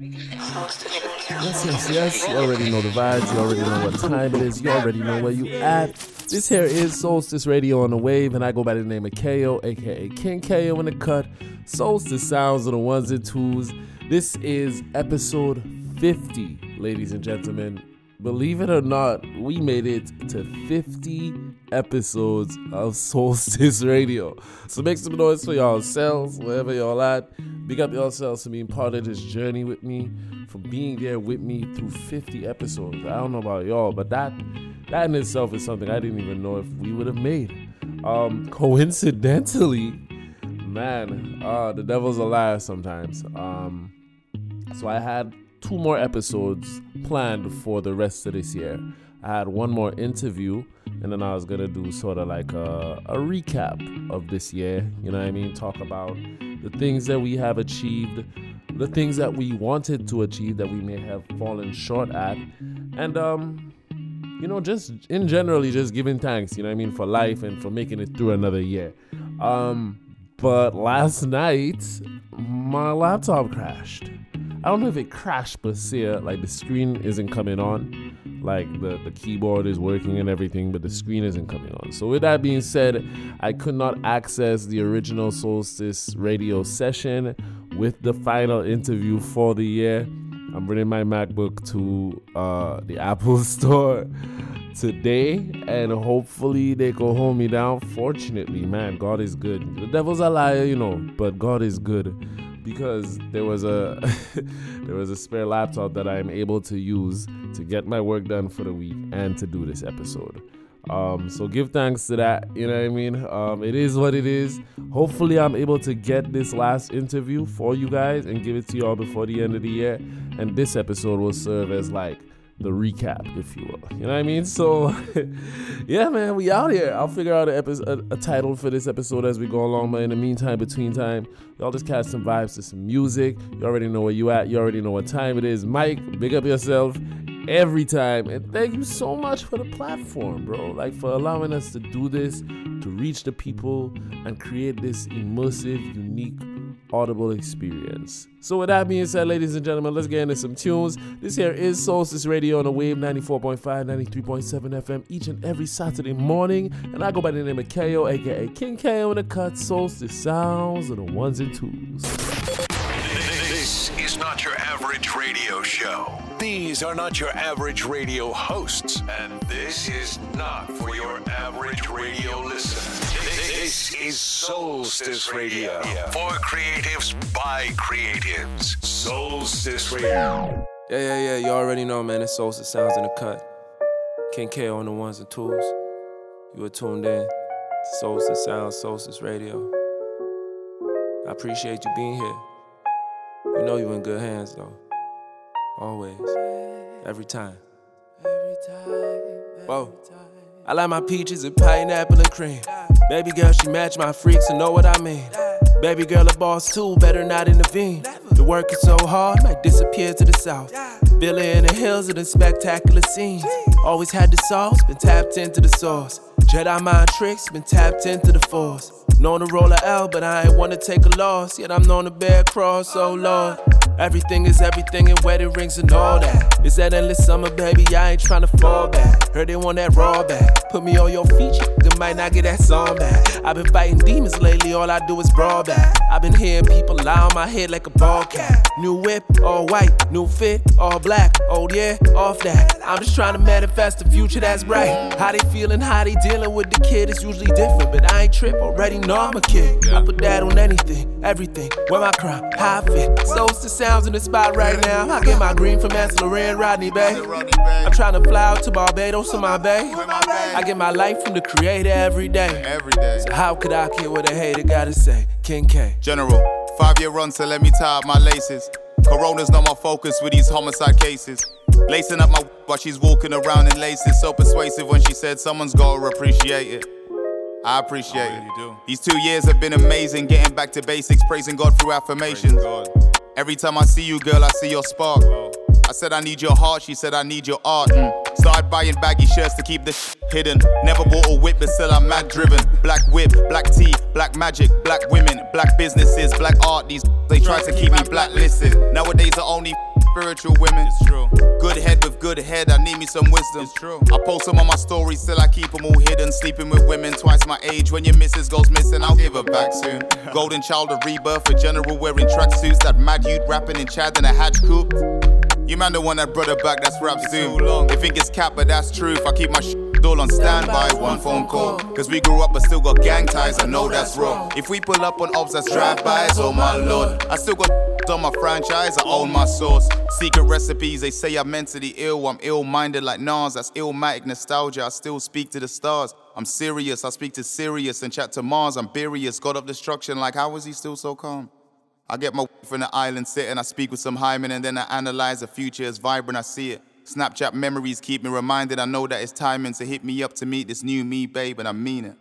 Yes, yes, yes. You already know the vibes. You already know what time it is. You already know where you at. This here is Soulstice Radio on the wave, and I go by the name of KAYO, aka King KAYO in the cut. Soulstice sounds are the ones and twos. This is episode 50, ladies and gentlemen. Believe it or not, we made it to 50 episodes of Soulstice Radio. So make some noise for yourselves, wherever y'all at. Big up yourselves for being part of this journey with me, for being there with me through 50 episodes. I don't know about y'all, but that that in itself is something I didn't even know if we would have made. Um, coincidentally, man, uh, the devil's a liar sometimes. Um, so I had two more episodes planned for the rest of this year. I had one more interview, and then I was gonna do sort of like a, a recap of this year. You know what I mean? Talk about the things that we have achieved, the things that we wanted to achieve that we may have fallen short at, and um, you know, just in generally, just giving thanks. You know what I mean for life and for making it through another year. Um, but last night, my laptop crashed. I don't know if it crashed per se, like the screen isn't coming on, like the, the keyboard is working and everything, but the screen isn't coming on. So, with that being said, I could not access the original Soulstice radio session with the final interview for the year. I'm bringing my MacBook to uh, the Apple store today, and hopefully they can hold me down. Fortunately, man, God is good. The devil's a liar, you know, but God is good because there was a there was a spare laptop that I'm able to use to get my work done for the week and to do this episode. Um, so give thanks to that. You know what I mean? Um, it is what it is. Hopefully, I'm able to get this last interview for you guys and give it to y'all before the end of the year. And this episode will serve as like the recap, if you will. You know what I mean? So, yeah, man, we out here. I'll figure out a, epi- a, a, title for this episode as we go along. But in the meantime, between time, y'all just catch some vibes to some music. You already know where you at. You already know what time it is. Mike, big up yourself every time. And thank you so much for the platform, bro. Like for allowing us to do this, to reach the people and create this immersive, unique audible experience. So with that being said, ladies and gentlemen, let's get into some tunes. This here is Soulstice Radio on the wave 94.5, 93.7 FM each and every Saturday morning. And I go by the name of KAYO, aka King KAYO in the cut. Soulstice sounds of the ones and twos. Average radio show. These are not your average radio hosts. And this is not for your average radio listener. This is Soulstice Radio. For creatives by creatives. Soulstice Radio. Yeah, yeah, yeah. You already know, man. It's Soulstice Sounds in the cut. King K on the ones and twos. You are tuned in to Soulstice Sounds, Soulstice Radio. I appreciate you being here. You know you're in good hands, though. Always. Every time. Every time. Whoa. I like my peaches and pineapple and cream. Baby girl, she match my freaks and know what I mean. Baby girl, a boss too, better not intervene. The work is so hard, might disappear to the south. Villa in the hills of the spectacular scenes. Always had the sauce, been tapped into the sauce. Jedi mind tricks, been tapped into the force. Known to roll a L, but I ain't wanna take a loss. Yet I'm known to bear cross, oh Lord. Everything is everything and wedding rings and all that. It's that endless summer, baby. I ain't tryna fall back. Heard they want that raw back. Put me on your feet, you might not get that song back. I've been fighting demons lately, all I do is brawl back. I've been hearing people lie on my head like a ball cap. New whip, all white, new fit, all black. Oh yeah, off that. I'm just trying to manifest a future that's bright. How they feeling, how they dealing with the kid is usually different, but I ain't trip already. Know I'm a kid. I put that on anything, everything. Where my crown, how I fit. So's the sounds in the spot right now. I get my green from Ansel Loren, Rodney Bay. I'm trying to fly out to Barbados in my bay. I get my life from the creator every day. Every day. So how could I care what a hater gotta say? King K. General, five year run, so let me tie up my laces. Corona's not my focus with these homicide cases. Lacing up my while she's walking around in laces. So persuasive when she said someone's gotta appreciate it. I appreciate it. do. These two years have been amazing, getting back to basics, praising God through affirmations. God. Every time I see you, girl, I see your spark. I said I need your heart, she said I need your art. Mm. Started buying baggy shirts to keep the sh- hidden. Never bought a whip, but still I'm mad driven. Black whip, black tea, black magic, black women, black businesses, black art. These they try to keep me blacklisted. Nowadays I only spiritual women. It's true. Good head with good head, I need me some wisdom. It's true. I post them on my stories, still I keep them all hidden. Sleeping with women twice my age. When your missus goes missing, I'll give her back soon. Golden child of rebirth, a general wearing tracksuits. That mad youth rapping in Chad in a hatch coupe. You man the one that brought her back, that's rap soon. They think it's cap, but that's truth. I keep my shit all on standby, one phone call. Cause we grew up but still got gang ties, I know that's wrong. If we pull up on obs, that's drive-bys, oh my lord. I still got on my franchise, I own my source. Secret recipes, they say I'm mentally ill. I'm ill minded like Nas, that's illmatic nostalgia. I still speak to the stars. I'm serious, I speak to Sirius and chat to Mars. I'm Beerus, God of destruction, like how is he still so calm? I get my from the island sitting, I speak with some hymen, and then I analyze the future as vibrant, I see it. Snapchat memories keep me reminded, I know that it's timing to hit me up to meet this new me, babe, and I mean it.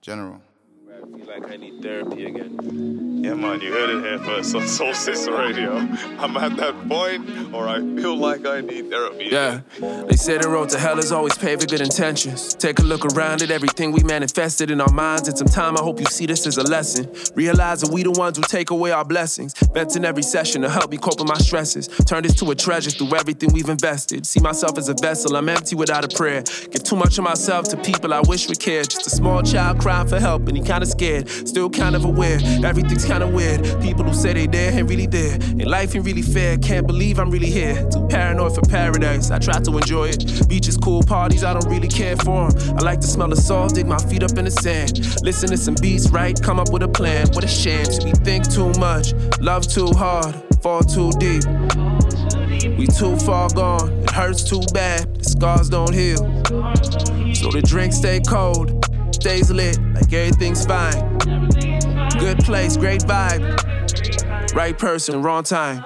General. I feel like I need therapy again. Yeah, man, you heard it here first on Soul Radio. I'm at that point, or I feel like I need therapy. Yeah, they say the road to hell is always paved with good intentions. Take a look around at everything we manifested in our minds. In some time, I hope you see this as a lesson. Realize that we the ones who take away our blessings. Bent in every session to help me cope with my stresses. Turn this to a treasure through everything we've invested. See myself as a vessel, I'm empty without a prayer. Give too much of myself to people I wish would care. Just a small child crying for help, and he kinda scared. Still kind of aware, everything's kinda weird. People who say they there ain't really there. And life ain't really fair. Can't believe I'm really here. Too paranoid for paradise. I try to enjoy it. Beaches, cool parties, I don't really care for them. I like to smell the salt, dig my feet up in the sand. Listen to some beats, right? Come up with a plan. What a shame. We think too much, love too hard, fall too deep. We too far gone, it hurts too bad, the scars don't heal. So the drink stay cold, stays lit, like everything's fine. Good place, great vibe. Right person, wrong time.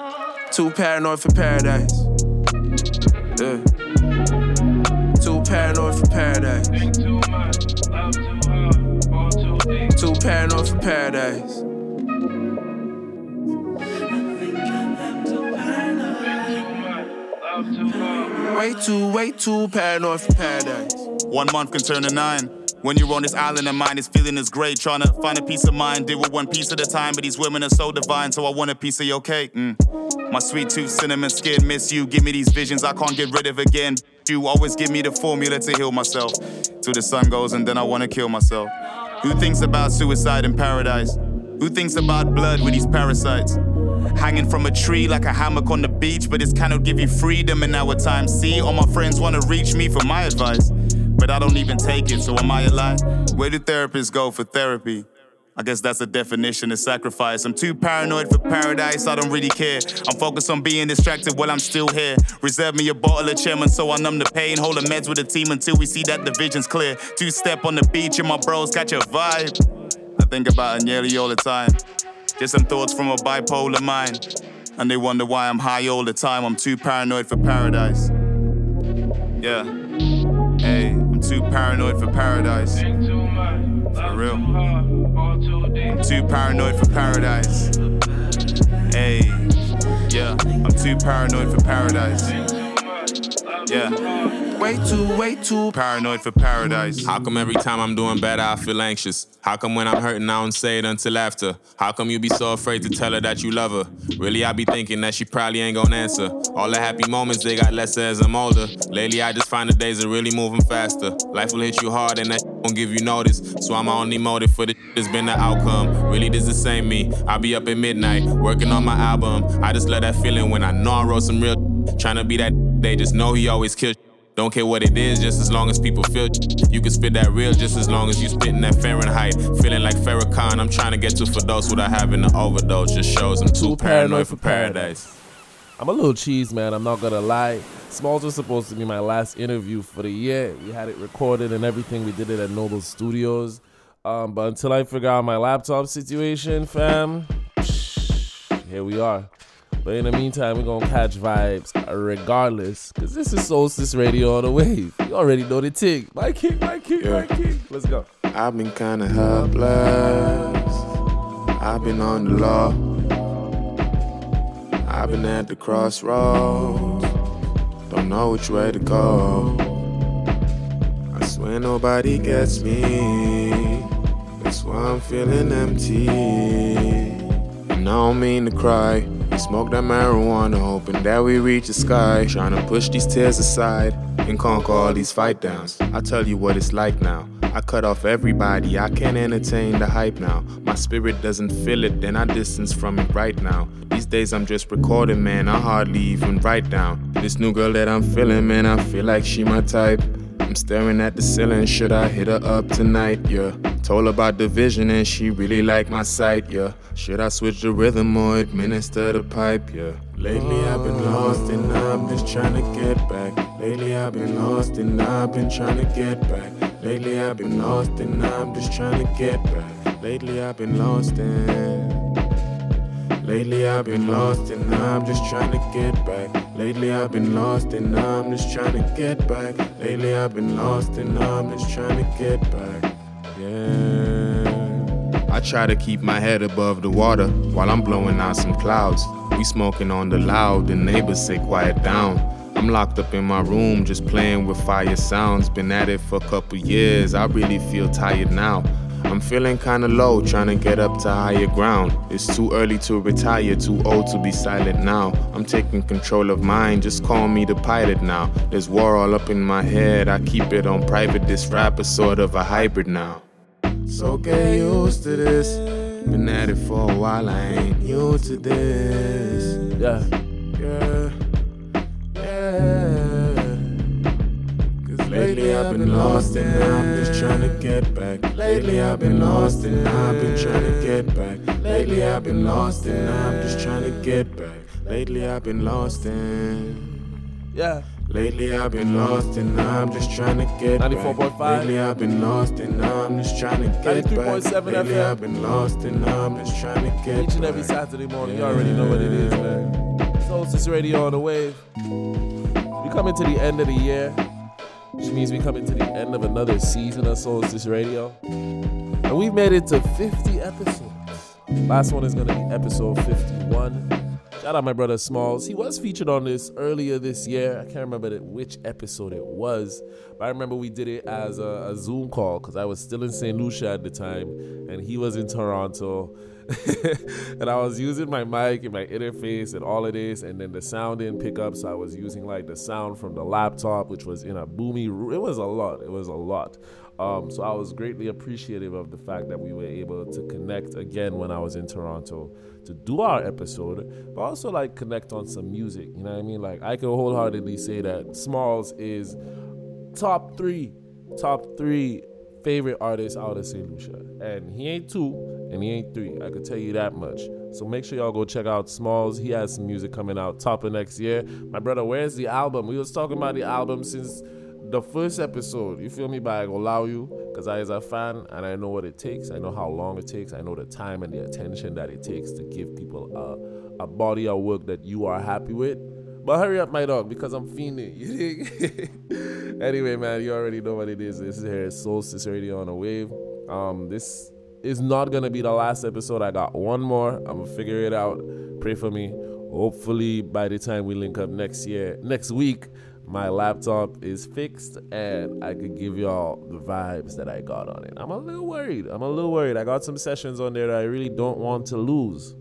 Too paranoid for paradise. Yeah. Too paranoid for paradise. Too paranoid for paradise. Way too, way too paranoid for paradise. One month can turn to nine. When you're on this island and mine is feeling is great, trying to find a peace of mind, deal with one piece at a time. But these women are so divine, so I want a piece of your cake. Mm. My sweet tooth, cinnamon skin, miss you. Give me these visions I can't get rid of again. You always give me the formula to heal myself. Till the sun goes and then I wanna kill myself. Who thinks about suicide in paradise? Who thinks about blood with these parasites? Hanging from a tree like a hammock on the beach, but this cannot give you freedom in our time. See, all my friends wanna reach me for my advice but I don't even take it, so am I a lie? Where do therapists go for therapy? I guess that's the definition of sacrifice. I'm too paranoid for paradise, I don't really care. I'm focused on being distracted while I'm still here. Reserve me a bottle of chairman so I numb the pain. Hold the meds with the team until we see that the vision's clear. Two step on the beach and my bros catch a vibe. I think about it nearly all the time. Just some thoughts from a bipolar mind. And they wonder why I'm high all the time. I'm too paranoid for paradise. Yeah. Hey. I'm too paranoid for paradise. For real. I'm too paranoid for paradise. Hey, yeah, I'm too paranoid for paradise. Yeah. Way too, way too paranoid for paradise. How come every time I'm doing better, I feel anxious? How come when I'm hurting, I don't say it until after? How come you be so afraid to tell her that you love her? Really, I be thinking that she probably ain't gonna answer. All the happy moments, they got lesser as I'm older. Lately, I just find the days are really moving faster. Life will hit you hard and that won't give you notice. So I'm only motive for the that's been the outcome. Really, this the same me. I be up at midnight, working on my album. I just love that feeling when I know I wrote some real. Trying to be that, they just know he always kills. Don't care what it is, just as long as people feel. You can spit that real just as long as you spitting that Fahrenheit. Feeling like Farrakhan, I'm trying to get to for those without having an overdose. Just shows I'm too, too paranoid, paranoid for paradise. I'm a little cheese, man. I'm not gonna lie. Smallz was supposed to be my last interview for the year. We had it recorded and everything. We did it at Noble Studios. Um, but until I figure out my laptop situation, fam, here we are. But in the meantime, we're gonna catch vibes regardless. Cause this is Soulstice Radio on the wave. You already know the tick. My king, my king, yeah. my king. Let's go. I've been kinda helpless. I've been on the law. I've been at the crossroads. Don't know which way to go. I swear nobody gets me. That's why I'm feeling empty. And I don't mean to cry. Smoke that marijuana, hoping that we reach the sky. Trying to push these tears aside and conquer all these fight downs. I tell you what it's like now. I cut off everybody, I can't entertain the hype now. My spirit doesn't feel it, then I distance from it right now. These days I'm just recording, man, I hardly even write down. This new girl that I'm feeling, man, I feel like she my type. I'm staring at the ceiling, should I hit her up tonight? Yeah. Told about the vision and she really liked my sight, yeah. Should I switch the rhythm or administer the pipe, yeah. Lately I've been lost and I'm just trying to get back. Lately I've been lost and I've been trying to get back. Lately I've been lost and I'm just trying to get back. Lately I've been lost and Lately I've been lost and I'm just trying to get back. Lately I've been lost and I'm just trying to get back. Lately I've been lost and I'm just trying to get back. Yeah. I try to keep my head above the water while I'm blowing out some clouds. We smoking on the loud, the neighbors say quiet down. I'm locked up in my room just playing with fire sounds. Been at it for a couple years, I really feel tired now. I'm feeling kinda low, trying to get up to higher ground. It's too early to retire, too old to be silent now. I'm taking control of mine, just call me the pilot now. There's war all up in my head, I keep it on private. This rap is sort of a hybrid now. So get used to this. Been at it for a while, I ain't new to this. Yeah. Yeah, yeah. Cause lately I've been lost and I'm just trying to get back. Lately I've been lost and I've been trying to get back. Lately I've been lost and I'm just trying to get back. Lately I've been lost and Yeah. Lately I've been lost and I'm just trying to get back. 94.5. Lately I've been lost and I'm just trying to get back. 93.7 Lately FM. I've been lost and I'm just trying to get Each and every back. Saturday morning, you already know what it is, man. Soulstice Radio on the wave. We coming to the end of the year, which means we coming to the end of another season of Soulstice Radio. And we've made it to 50 episodes. Last one is going to be episode 51. Shout out my brother Smallz. He was featured on this earlier this year. I can't remember which episode it was, but I remember we did it as a, a Zoom call because I was still in St. Lucia at the time and he was in Toronto. and I was using my mic and my interface and all of this, and then the sound didn't pick up, so I was using like the sound from the laptop, which was in a boomy. Room. It was a lot. It was a lot. Um, so I was greatly appreciative of the fact that we were able to connect again when I was in Toronto to do our episode, but also like connect on some music. You know what I mean? Like I can wholeheartedly say that Smallz is top three, top three favorite artists out of St. Lucia. And he ain't two and he ain't three. I could tell you that much. So make sure y'all go check out Smallz. He has some music coming out top of next year. My brother, where's the album? We was talking about the album since the first episode. You feel me? But I allow you because I is a fan and I know what it takes. I know how long it takes. I know the time and the attention that it takes to give people a, a body of work that you are happy with. But hurry up, my dog, because I'm fiending. You dig? anyway, man, you already know what it is. This is here Soulstice Radio on a wave. Um, this is not gonna be the last episode. I got one more. I'm gonna figure it out. Pray for me. Hopefully, by the time we link up next year, next week, my laptop is fixed and I could give y'all the vibes that I got on it. I'm a little worried. I'm a little worried. I got some sessions on there that I really don't want to lose.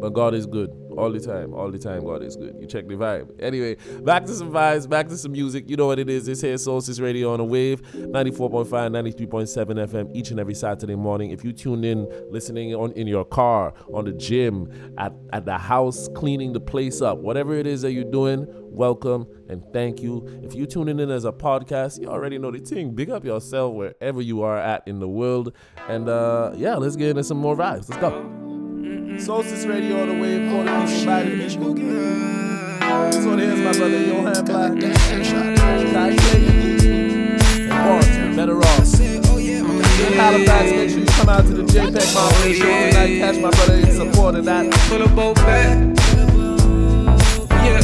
But God is good all the time. All the time, God is good. You check the vibe. Anyway, back to some vibes, back to some music. You know what it is. This here is Radio on a wave, 94.5, 93.7 FM each and every Saturday morning. If you tune in, listening on in your car, on the gym, at, at the house, cleaning the place up, whatever it is that you're doing, welcome and thank you. If you tuning in as a podcast, you already know the thing. Big up yourself wherever you are at in the world. And uh, yeah, let's get into some more vibes. Let's go. Soulstice Radio on the wave for the people by the people. So there's my brother Yohvn Blvk. Slade. And Barton, better off. In oh, Halifax, make sure you come out to the JPEG Mountain Show tonight. Catch my brother in support of that. Pull a boat back. Yeah.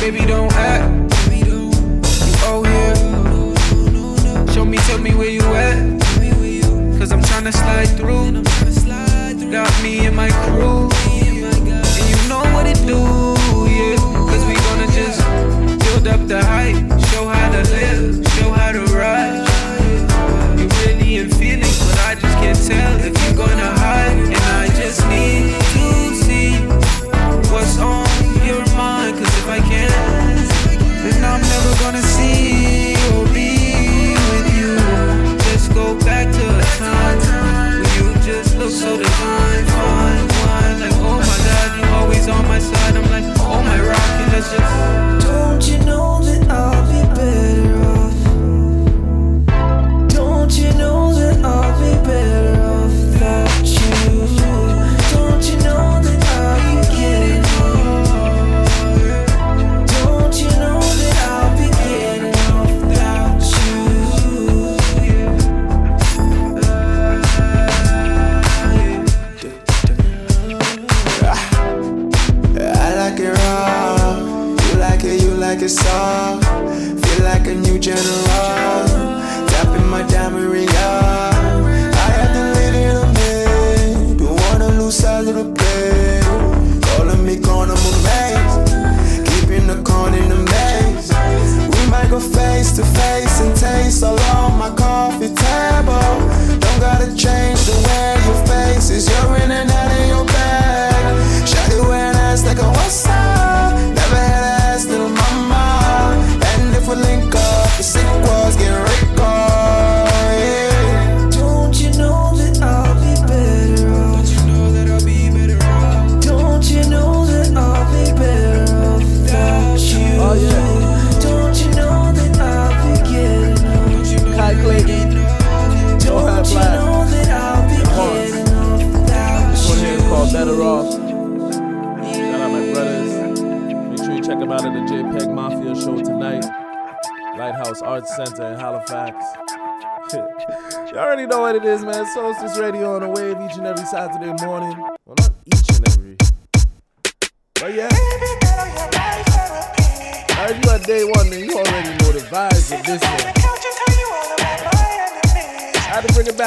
Baby, don't act. Oh, yeah. Show me, tell me where you at. Cause I'm tryna slide through. Got me and my crew. And you know what it do, yeah. Cause we gonna just build up the hype.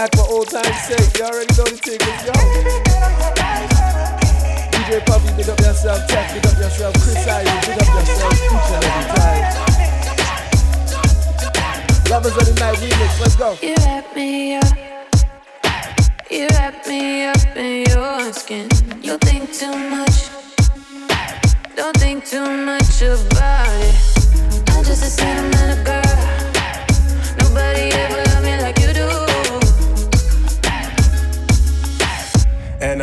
back for old time's sake. You already know the tickets, yo. DJ Puffy, big up yourself. Teff, big up yourself. Chris big up yourself. Each and every time. Lovers of the night remix, let's go. You wrap me up. You wrap me up in your skin. You think too much. Don't think too much about it. I'm just a sentimental girl.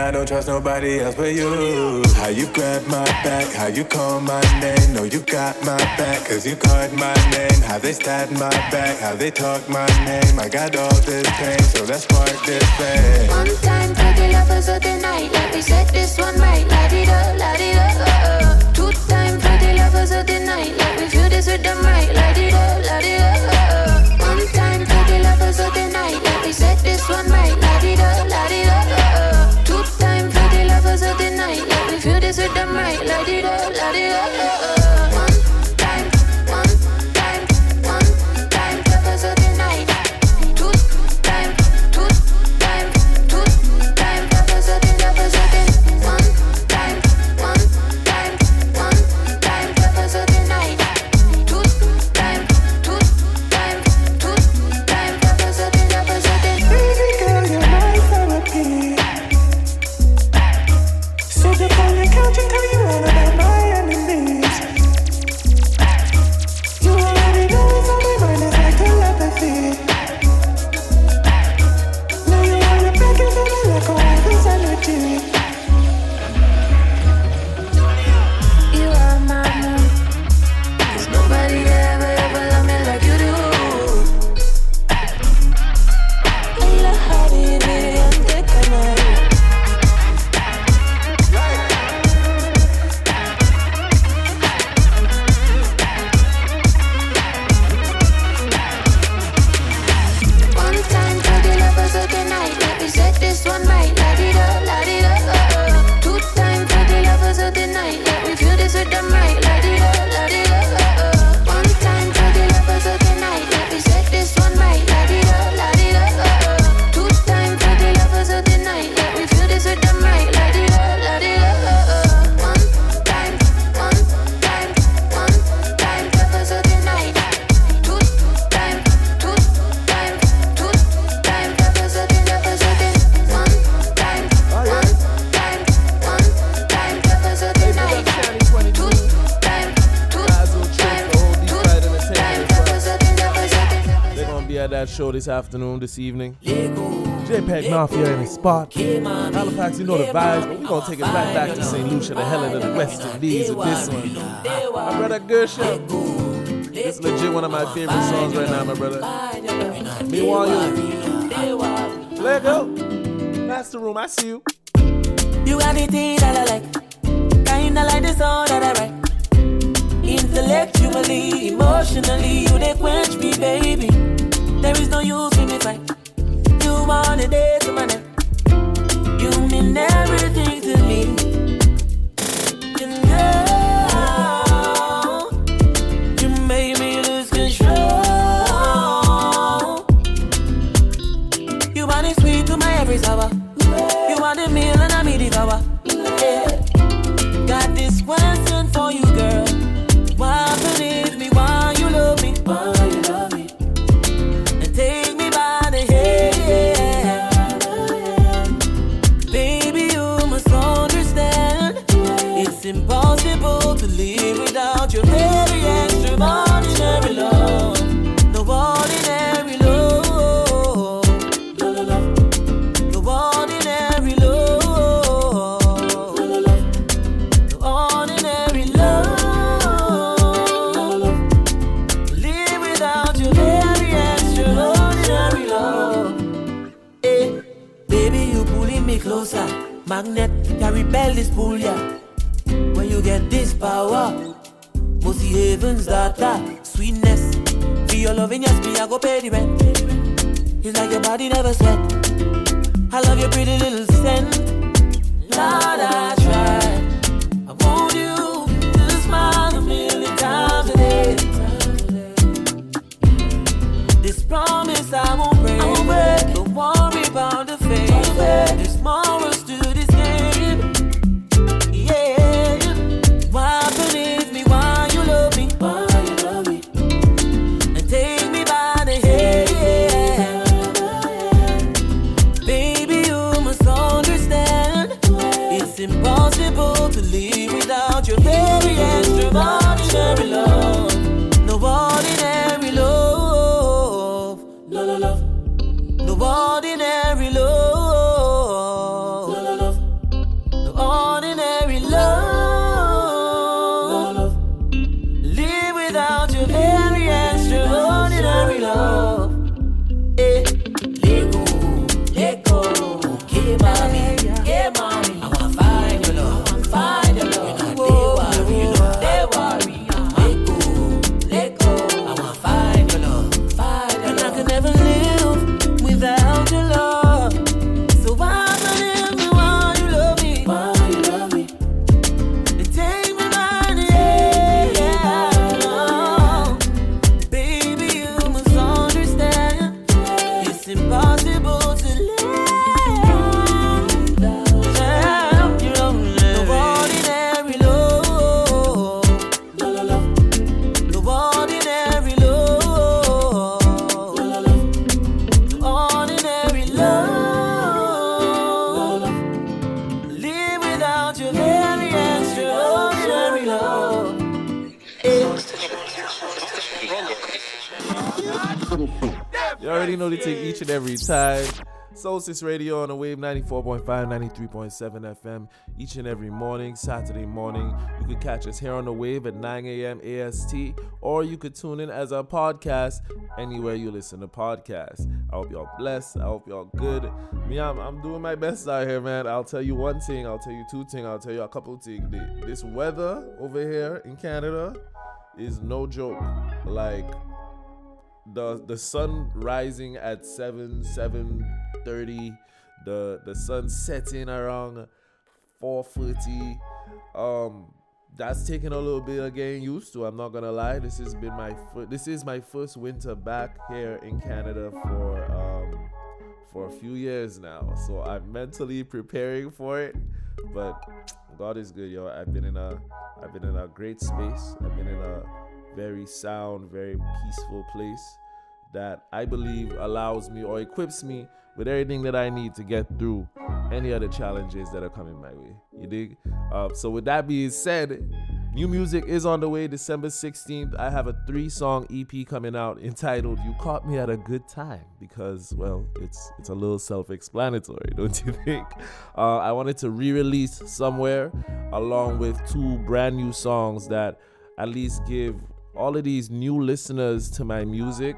I don't trust nobody else but you. How you grab my back, how you call my name. No, you got my back, cause you called my name. How they stab my back, how they talk my name. I got all this pain, so let's spark this pain. One time for lovers of the night, let me set this one right. Light it up, light it up. Uh, uh. Two time for lovers of the night, let me feel this rhythm right. Light it up, light it up. Uh, One time for lovers of the night, let me set this one right. this afternoon, this evening. JPEG Mafia in the spot. Halifax, you know the vibes, but we're gonna take it right back to St. Lucia, the hell of the West Indies with this one. My brother Gersham. This is legit one of my favorite songs right now, my brother. Me want you. Let go. Masterroom, I see you. You got the thing that I like. Kinda like the song that I write. Intellectually, emotionally, you they quench me, baby. There is no use in me fight. You wanna my man. You mean everything. Soulstice Radio on the wave 94.5, 93.7 FM each and every morning, Saturday morning. You could catch us here on the wave at 9 a.m. AST, or you could tune in as a podcast anywhere you listen to podcasts. I hope y'all blessed. I hope y'all good. Me, I'm, I'm doing my best out here, man. I'll tell you one thing, I'll tell you two things, I'll tell you a couple things. This weather over here in Canada is no joke. Like, the the sun rising at 7 7:30 the the sun setting around 4:40 um that's taking a little bit of getting used to I'm not gonna lie. This has been my fir- this is my first winter back here in Canada for um for a few years now. So I'm mentally preparing for it but God is good yo I've been in a I've been in a great space. I've been in a very sound, very peaceful place that I believe allows me or equips me with everything that I need to get through any other challenges that are coming my way. You dig? Uh, so, with that being said, new music is on the way December 16th. I have a three song EP coming out entitled You Caught Me at a Good Time because, well, it's, it's a little self explanatory, don't you think? Uh, I wanted to re release somewhere along with two brand new songs that at least give all of these new listeners to my music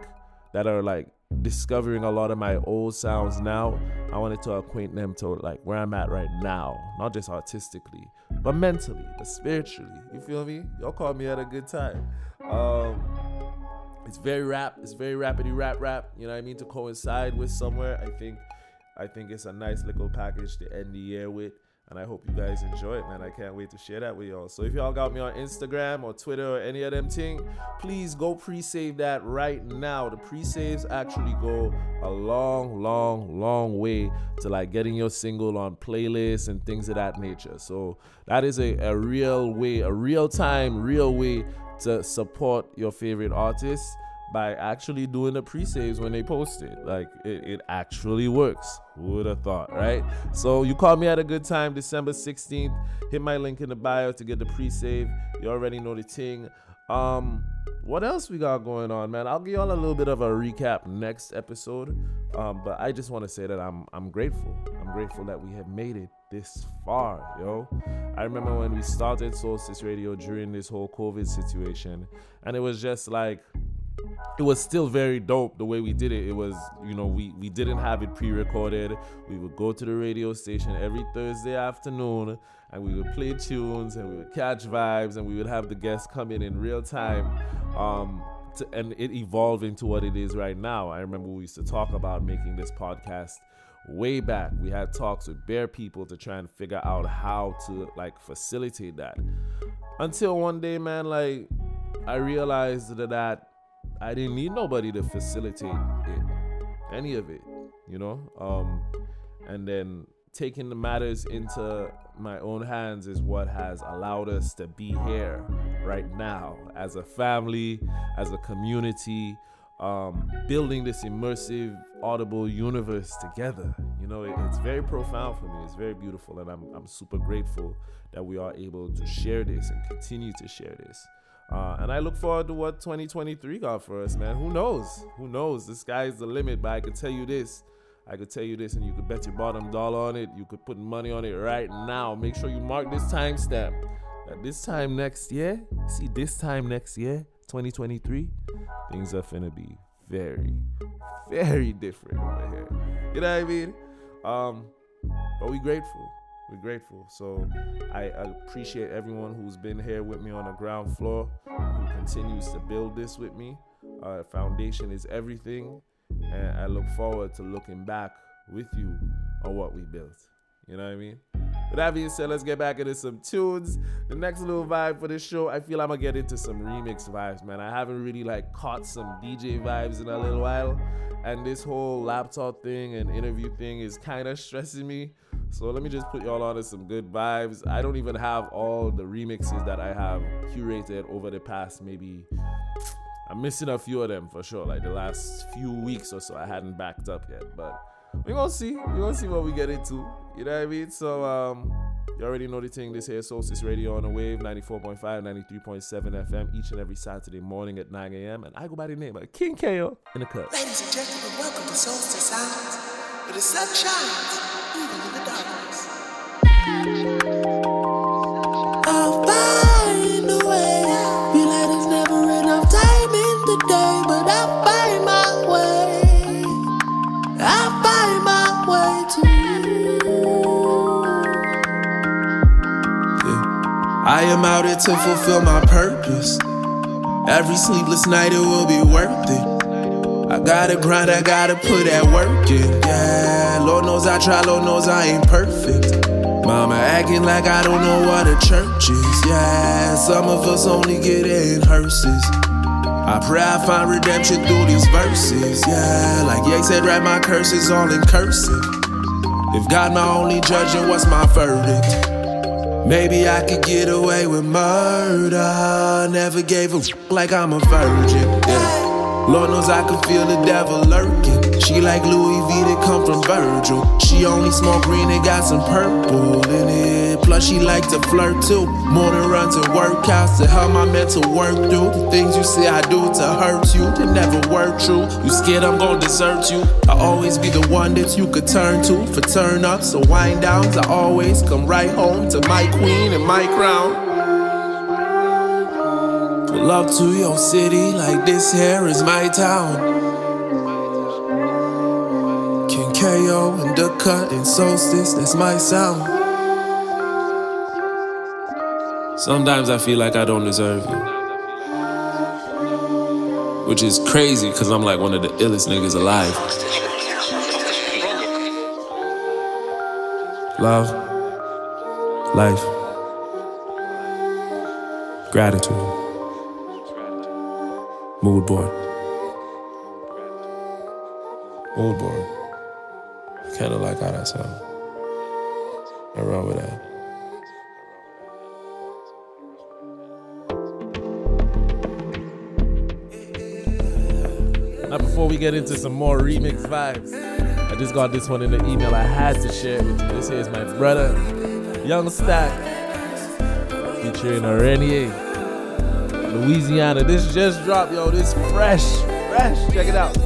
that are like discovering a lot of my old sounds now. I wanted to acquaint them to like where I'm at right now, not just artistically, but mentally, but spiritually. You feel me? Y'all call me at a good time. Um, it's very rap. It's very rapidy rap rap. You know what I mean? To coincide with somewhere, I think, I think it's a nice little package to end the year with. And I hope you guys enjoy it, man. I can't wait to share that with y'all. So if y'all got me on Instagram or Twitter or any of them thing, please go pre-save that right now. The pre-saves actually go a long, long, long way to like getting your single on playlists and things of that nature. So that is a, a real way, a real time, real way to support your favorite artists by actually doing the pre-saves when they post it. Like it, it actually works. Who would have thought, right? So you called me at a good time, December 16th. Hit my link in the bio to get the pre-save. You already know the ting. Um, what else we got going on, man? I'll give y'all a little bit of a recap next episode. Um, but I just want to say that I'm I'm grateful. I'm grateful that we have made it this far, yo. I remember when we started Soulstice Radio during this whole COVID situation, and it was just like it was still very dope the way we did it. It was, you know, we we didn't have it pre-recorded. We would go to the radio station every Thursday afternoon and we would play tunes and we would catch vibes and we would have the guests come in in real time. Um, to, and it evolved into what it is right now. I remember we used to talk about making this podcast way back. We had talks with bare people to try and figure out how to like facilitate that. Until one day, man, like I realized that I didn't need nobody to facilitate it, any of it, you know. Um, and then taking the matters into my own hands is what has allowed us to be here right now as a family, as a community, um, building this immersive, audible universe together. You know, it, it's very profound for me. It's very beautiful, and I'm, I'm super grateful that we are able to share this and continue to share this. Uh, and I look forward to what 2023 got for us, man. Who knows? Who knows? The sky's the limit, but I can tell you this. I could tell you this, and you could bet your bottom dollar on it. You could put money on it right now. Make sure you mark this timestamp. That this time next year, see, this time next year, 2023, things are finna be very, very different over here. You know what I mean? Um, but we grateful. We're grateful. So I appreciate everyone who's been here with me on the ground floor, who continues to build this with me. Uh, foundation is everything and I look forward to looking back with you on what we built. You know what I mean? With that being said, let's get back into some tunes. The next little vibe for this show, I feel I'm gonna get into some remix vibes, man. I haven't really like caught some DJ vibes in a little while, and this whole laptop thing and interview thing is kind of stressing me. So let me just put y'all on to some good vibes. I don't even have all the remixes that I have curated over the past maybe I'm missing a few of them for sure. Like the last few weeks or so, I hadn't backed up yet. But we're gonna see. We're gonna see what we get into. You know what I mean? So um you already know the thing. This here Soulstice Radio on the wave, 94.5, 93.7 FM each and every Saturday morning at 9 a.m. And I go by the name of King KAYO in the cut. Ladies and gentlemen, welcome to Soulstice Sounds, the sun shines I find a way. Be letting us never end time in the day, but I find my way. I find my way to I am out here to fulfill my purpose. Every sleepless night it will be worth it. I gotta grind, I gotta put that work in. Yeah, Lord knows I try, Lord knows I ain't perfect. Mama acting like I don't know what a church is. Yeah, some of us only get in hearses. I pray I find redemption through these verses. Yeah, like Ye said, write my curses all in cursive. If God my only judge, then what's my verdict? Maybe I could get away with murder. Never gave a like I'm a virgin. Yeah. Lord knows I can feel the devil lurking. She like Louis V that come from Virgil. She only smoke green and got some purple in it. Plus she like to flirt too. Morning runs and workouts to help my mental work through the things you say I do to hurt you. They never work true. You scared I'm gonna desert you? I always be the one that you could turn to for turn ups or wind downs. I always come right home to my queen and my crown. Up to your city like this here is my town. King KAYO and the cut and Soulstice, that's my sound. Sometimes I feel like I don't deserve you. Which is crazy because I'm like one of the illest niggas alive. Love, life, gratitude. Mood board. Mood board. Kinda like how that sound. Nothing wrong with that. Now, before we get into some more remix vibes, I just got this one in the email. I had to share it with you. This here is my brother, Yung St4k, featuring aRENNYE, Louisiana. This just dropped, yo. This fresh, fresh. Check it out.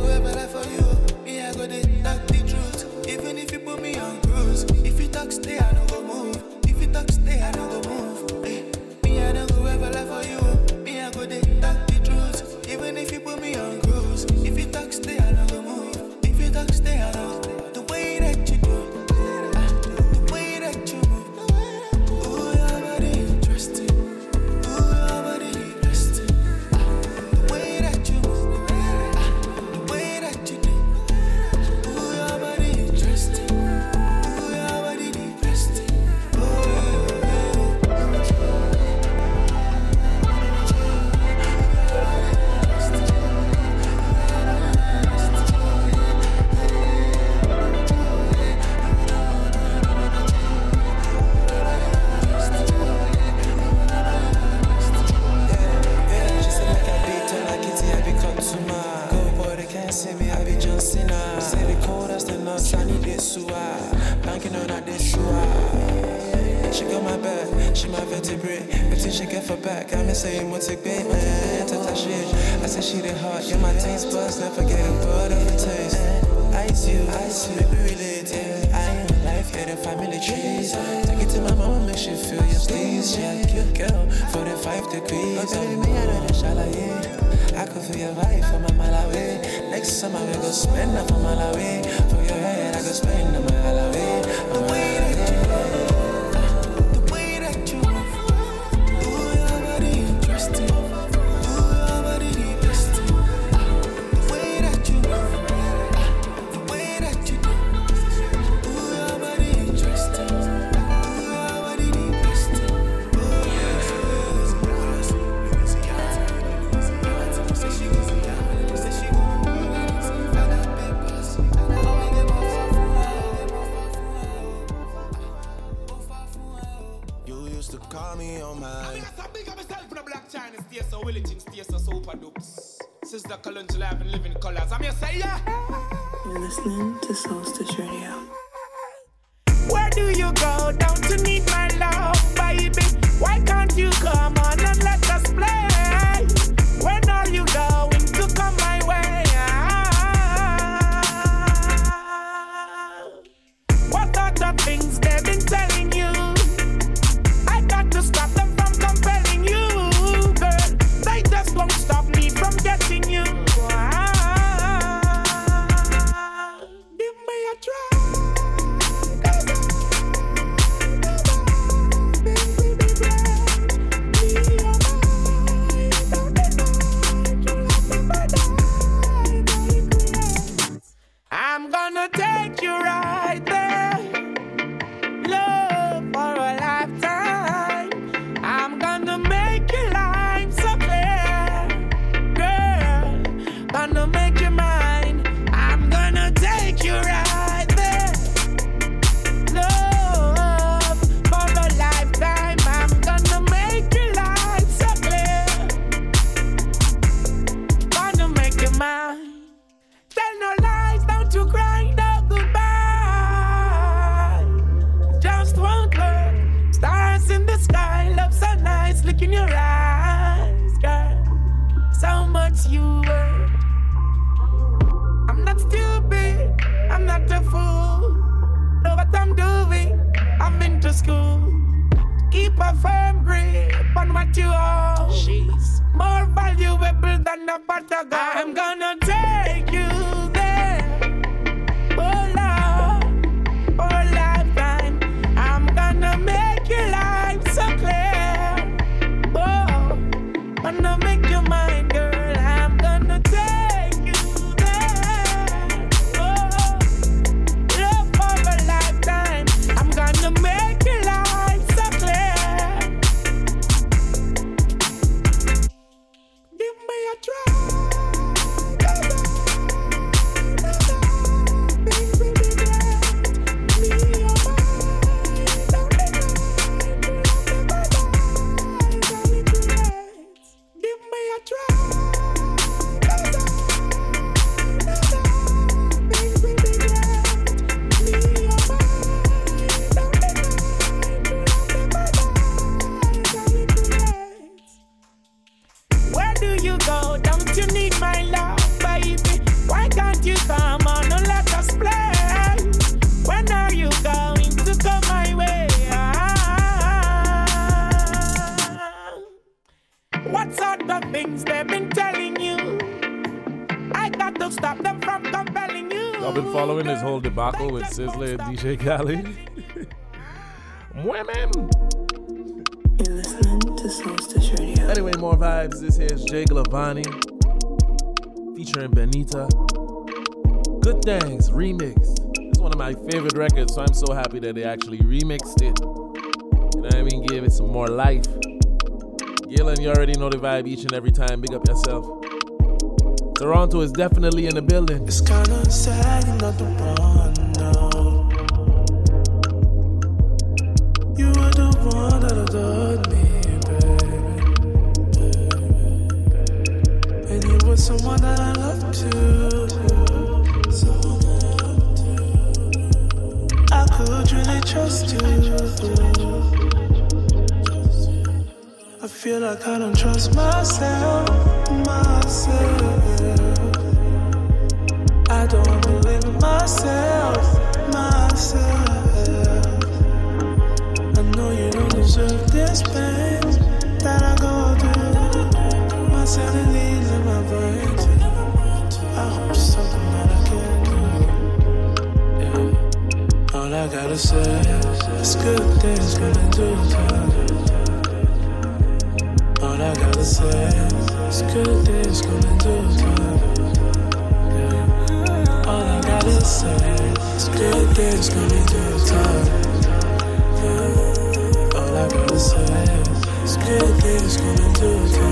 money this soir, banking on her this soir. She got my back, she my vertebrae. But she get for back, I'm the same what's it been. Tata shit, I said she the heart, yeah, my taste buds never getting bored of the taste. Ice you, ice you, really. related. I am life, yeah, the family trees. Take it to my mama, make she feel your please. Yeah, cute girl, 45 degrees. Oh, me, I know the shallow, I could feel your vibe from my Malawi. Next summer we go spend up on Malawi for your head. I go spend a mile away. A mile debacle with Sizzla and DJ Khaled? Women. You're listening to Soulstice Radio. Anyway, more vibes. This here is Jay Glavany featuring Benita. Good Things remix. It's one of my favorite records, so I'm so happy that they actually remixed it. You know what I mean? Gave it some more life. Gillen, you already know the vibe each and every time. Big up yourself. Toronto is definitely in the building. It's kinda sad you're not the one, someone that I. Someone that I could really trust you. I feel like I don't trust myself, myself. I don't believe in myself, myself. I know you don't deserve this pain that I go through. My sanity's I gotta say is good things gonna do time. All I gotta say is good things gonna do time. Yeah. All I gotta say is good things gonna do time. Yeah. All I gotta say is good things gonna do time.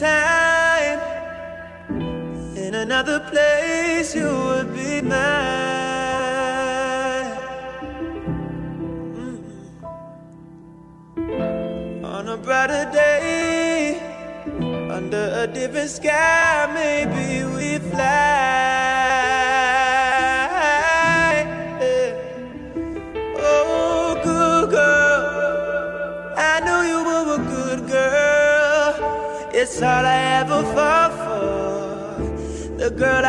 Time, in another place, you would be mine. Mm. On a brighter day, under a different sky,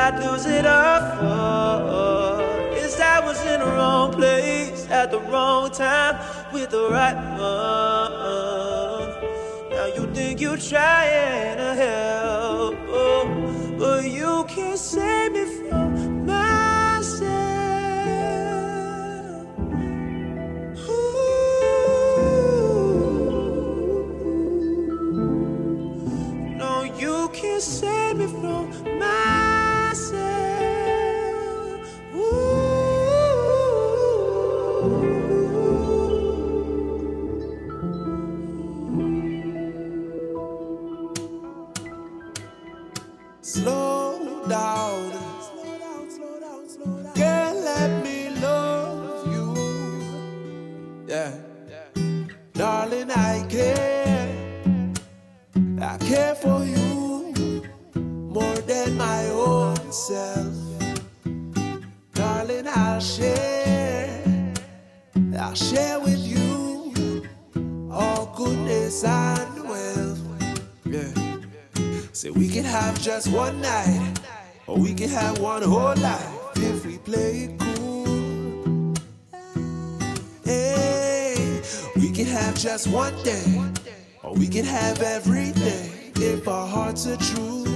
I'd lose it all for. Is I was in the wrong place at the wrong time with the right one. Now you think you're trying to help, own self. Darling, I'll share. I'll share with you all goodness and wealth. Yeah. Say we can have just one night, or we can have one whole life if we play it cool. Hey, we can have just one day, or we can have every day if our hearts are true.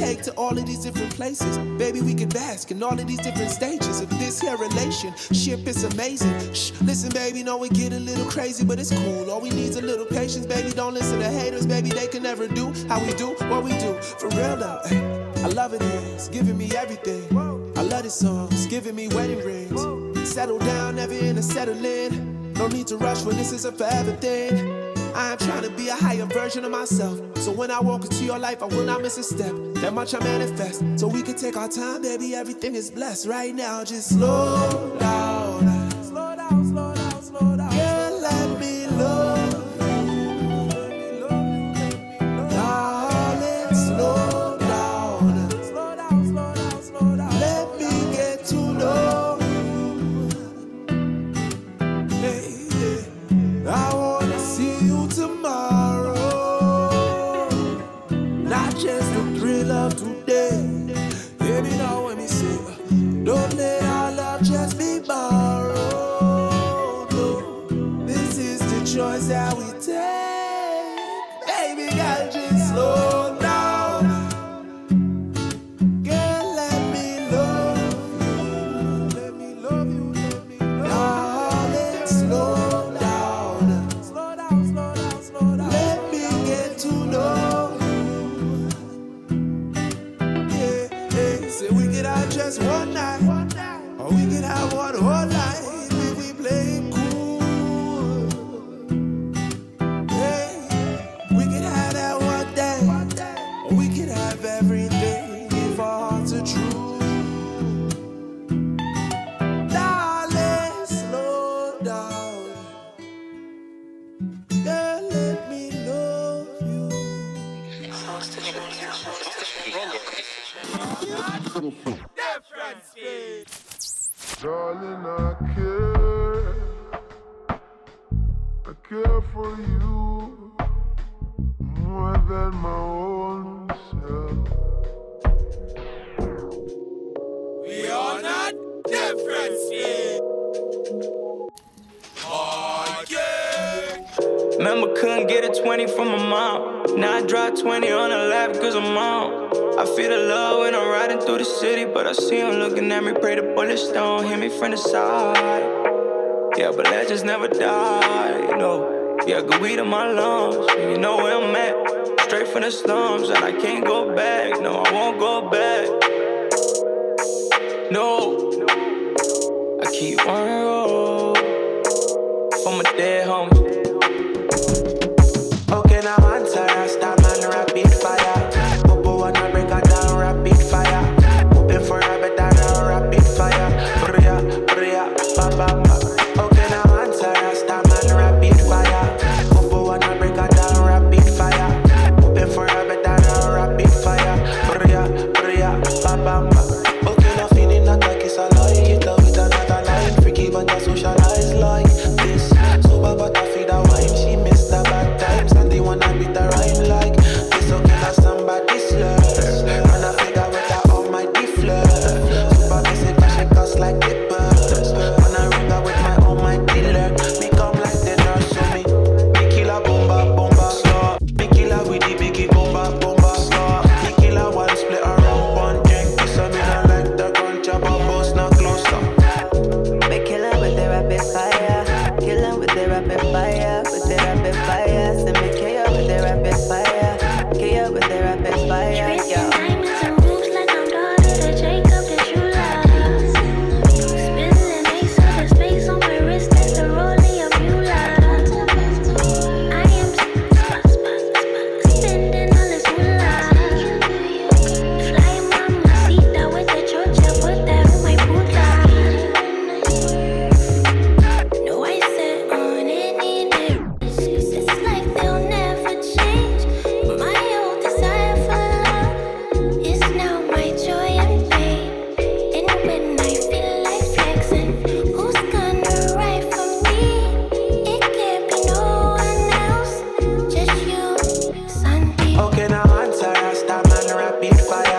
take to all of these different places. Baby, we could bask in all of these different stages of this here relationship. It's amazing. Shh, listen, baby, know we get a little crazy, but it's cool. All we need's a little patience, baby. Don't listen to haters, baby. They can never do how we do what we do. For real though. I love it. It's giving me everything. I love this song. It's giving me wedding rings. Settle down, never in a settling. No need to rush when this is a forever thing. I am trying to be a higher version of myself. So when I walk into your life, I will not miss a step. That much I manifest. So we can take our time, baby. Everything is blessed right now. Just slow down. love today. Hear now when me say, uh, don't let our love just be borrowed. No. This is the choice that we keep on roll. From a dead homie. me fire.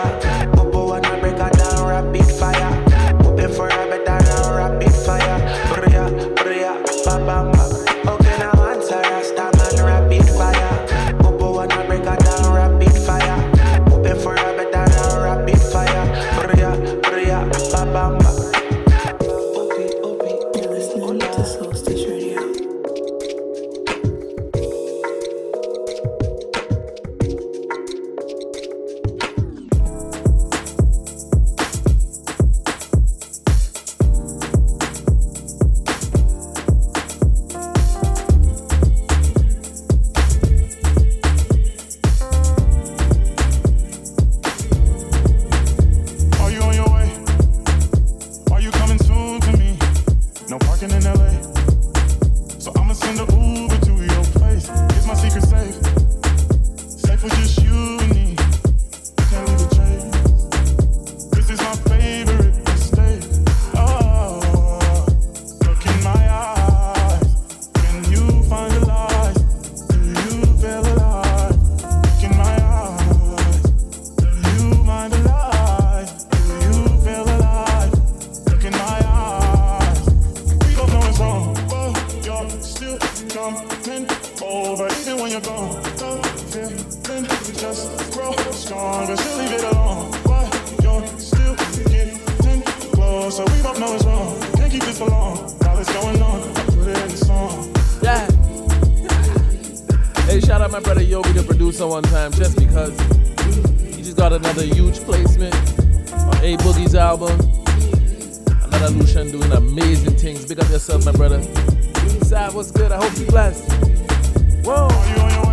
Whoa.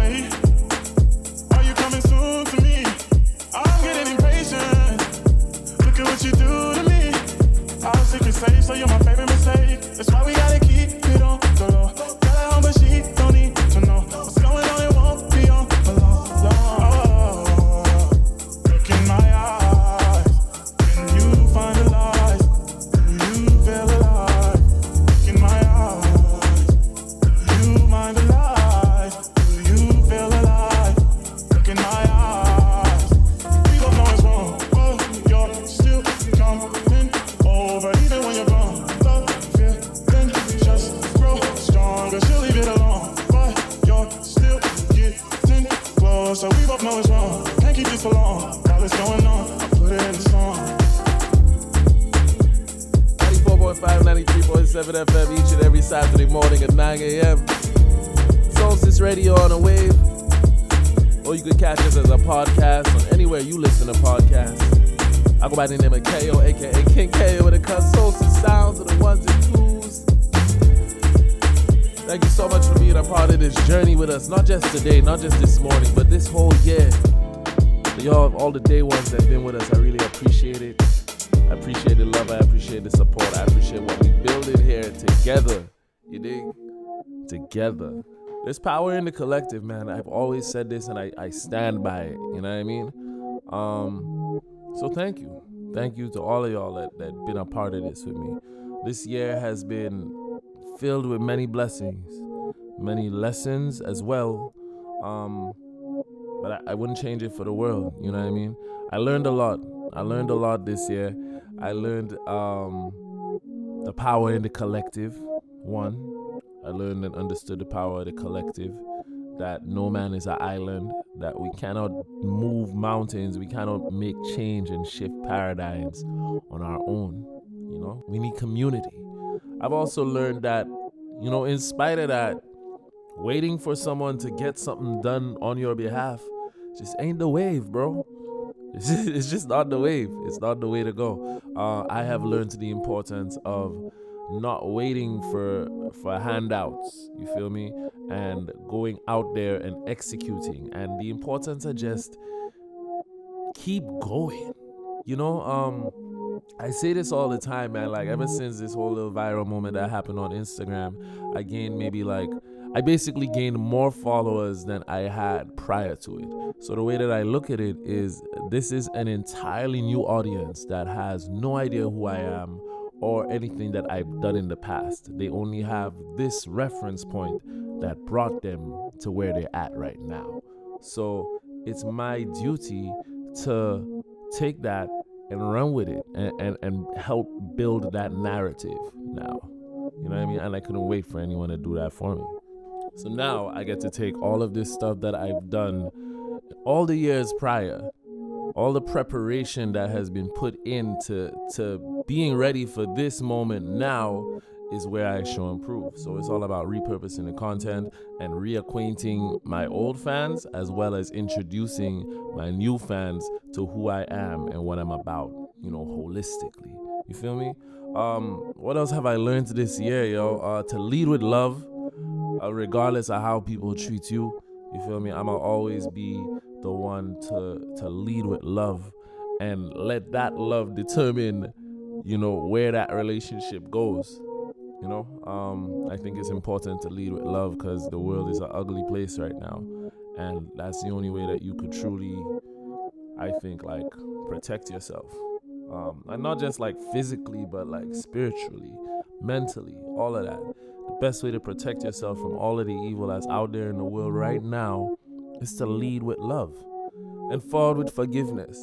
Power in the collective, man. I've always said this and I, I stand by it. You know what I mean? Um, so thank you. Thank you to all of y'all that, that been a part of this with me. This year has been filled with many blessings, many lessons as well. Um, but I, I wouldn't change it for the world. You know what I mean? I learned a lot. I learned a lot this year. I learned um, the power in the collective. One, I learned and understood the power of the collective. That no man is an island. That we cannot move mountains. We cannot make change and shift paradigms on our own. You know, we need community. I've also learned that, you know, in spite of that, waiting for someone to get something done on your behalf just ain't the wave, bro. It's just, it's just not the wave. It's not the way to go. Uh, I have learned the importance of not waiting for for handouts. You feel me? And going out there and executing, and the importance of just keep going. You know, um, I say this all the time, man. Like ever since this whole little viral moment that happened on Instagram, I gained maybe like I basically gained more followers than I had prior to it. So the way that I look at it is this is an entirely new audience that has no idea who I am or anything that I've done in the past. They only have this reference point that brought them to where they're at right now. So it's my duty to take that and run with it and, and, and help build that narrative now. You know what I mean? And I couldn't wait for anyone to do that for me. So now I get to take all of this stuff that I've done all the years prior, all the preparation that has been put into to being ready for this moment now is where I show and prove. So it's all about repurposing the content and reacquainting my old fans as well as introducing my new fans to who I am and what I'm about, you know, holistically. You feel me? Um, what else have I learned this year, yo? Uh, to lead with love, uh, regardless of how people treat you. You feel me? I'ma always be the one to to lead with love and let that love determine, you know, where that relationship goes. You know, um, I think it's important to lead with love because the world is an ugly place right now, and that's the only way that you could truly, I think, like protect yourself, um, and not just like physically, but like spiritually, mentally, all of that. The best way to protect yourself from all of the evil that's out there in the world right now is to lead with love and forward with forgiveness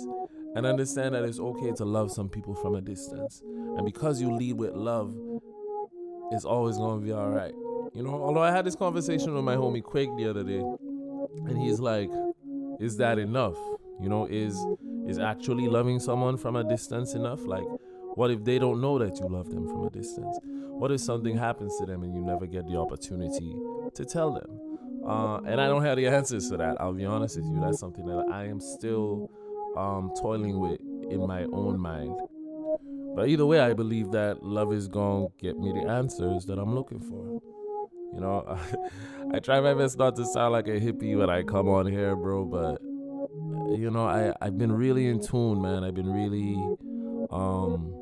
and understand that it's okay to love some people from a distance. And because you lead with love, it's always going to be all right. You know, although I had this conversation with my homie Quake the other day, and he's like, "Is that enough? You know, is is actually loving someone from a distance enough? Like, what if they don't know that you love them from a distance? What if something happens to them and you never get the opportunity to tell them?" Uh, and I don't have the answers to that. I'll be honest with you. That's something that I am still um, toiling with in my own mind. But either way, I believe that love is going to get me the answers that I'm looking for. You know, I try my best not to sound like a hippie when I come on here, bro, but you know, I I've been really in tune, man. I've been really um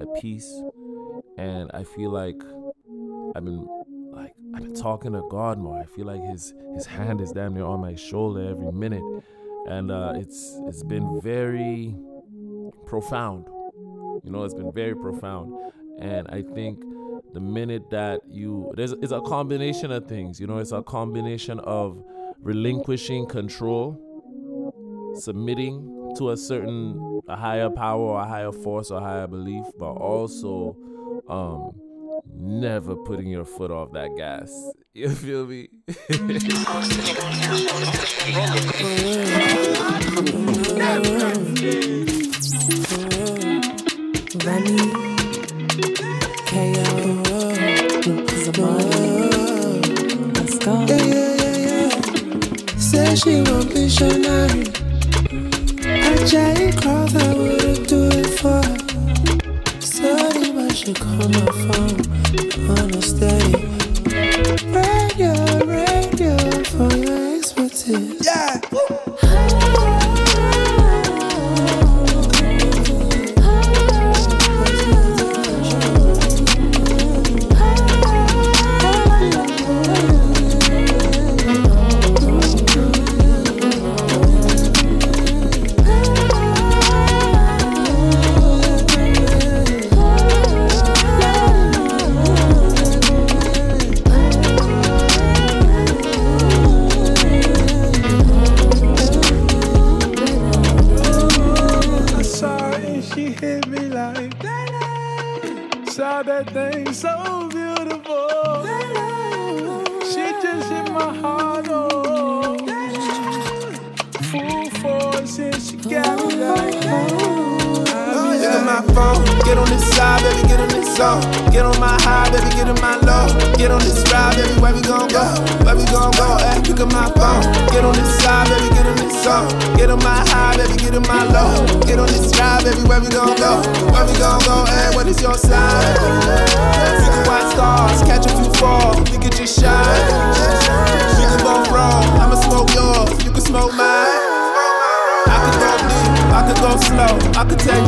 at peace and I feel like I've been like I've been talking to God more. I feel like his his hand is damn near on my shoulder every minute. And uh it's it's been very profound. You know, it's been very profound. And I think the minute that you there's it's a combination of things, you know, it's a combination of relinquishing control, submitting to a certain a higher power or a higher force or higher belief, but also um never putting your foot off that gas. You feel me? Say she want missionary. I Jay Cross, I wouldn't do it for call my phone. Radio, radio for your expertise. Yeah.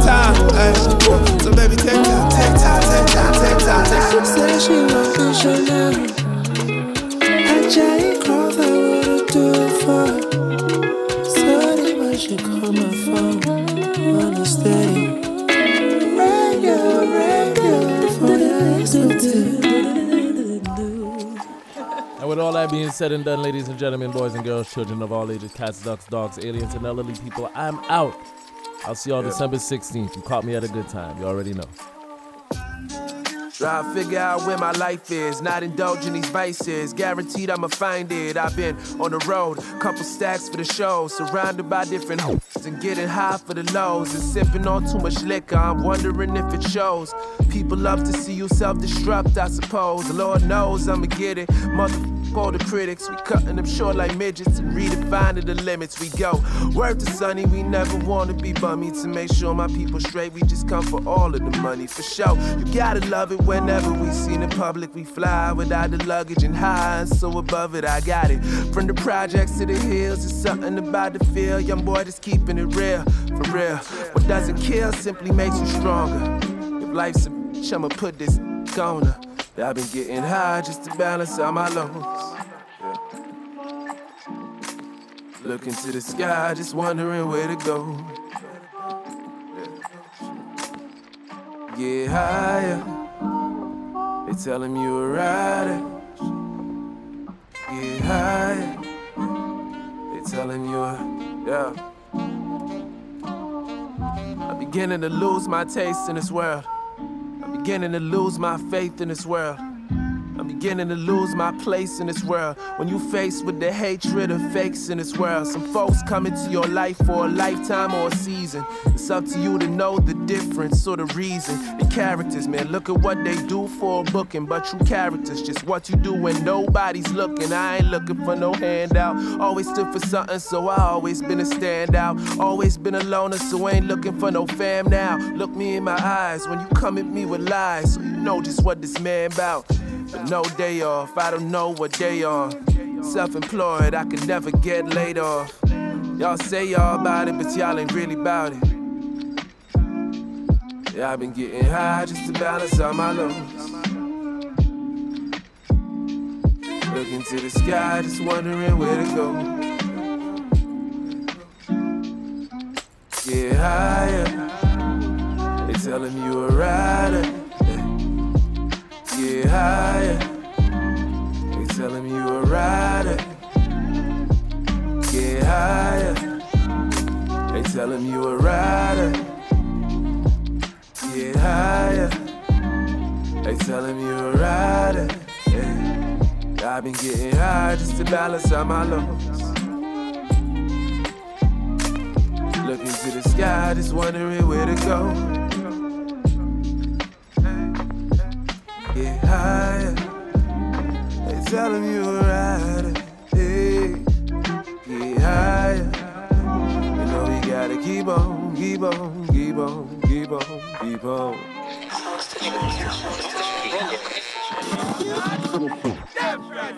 Time. Ay. So baby, take time, take time, take time, take time, take time. Say she want missionary. I Jay Cross, I wouldn't do it for. Sorry, but she call my phone on a steady. Radio, radio for your expertise. And with all that being said and done, ladies and gentlemen, boys and girls, children of all ages, cats, ducks, dogs, aliens, and elderly people, I'm out. I'll see y'all December 16th. You caught me at a good time. You already know. Try to figure out where my life is, not indulging these vices. Guaranteed I'ma find it. I've been on the road, couple stacks for the show, surrounded by different hoes and getting high for the lows and sipping on too much liquor. I'm wondering if it shows. People love to see you self-destruct, I suppose. Lord knows I'ma get it. Motherfucker, all the critics, we cutting them short like midgets and redefining the limits. We go. Word to Sunny, we never wanna be bummy to make sure my people straight. We just come for all of the money for sure. You gotta love it whenever we seen in public. We fly without the luggage and high, and so above it, I got it. From the projects to the hills, it's something about the feel. Young boy just keeping it real, for real. What doesn't kill simply makes you stronger. If life's a bitch, I'ma put this on her. I've been getting high just to balance out my lows. Looking to the sky, just wondering where to go. Get higher. They tell him you a rider. Get higher. They tell him you a yeah. I'm beginning to lose my taste in this world. Beginning to lose my faith in this world. I'm beginning to lose my place in this world. When you faced with the hatred of fakes in this world, some folks come into your life for a lifetime or a season. It's up to you to know the difference or the reason. The characters, man, look at what they do for a booking, but true characters, just what you do when nobody's looking. I ain't looking for no handout. Always stood for something, so I always been a standout. Always been a loner, so ain't looking for no fam now. Look me in my eyes when you come at me with lies, so you know just what this man bout. No day off, I don't know what day on. Self-employed, I can never get laid off. Y'all say y'all about it, but y'all ain't really about it. Yeah, I've been getting high just to balance out my lows. Looking to the sky, just wondering where to go. Get higher. They telling you a rider. Get higher. They telling you a rider. Get higher. They telling you a rider. Get higher. They telling you a rider. Yeah. I've been getting high just to balance out my lows. Looking to the sky, just wondering where to go. get higher. They tell them you a rider. Hey, get higher. You know we gotta keep on, keep on, keep on, keep on, keep on. That's right,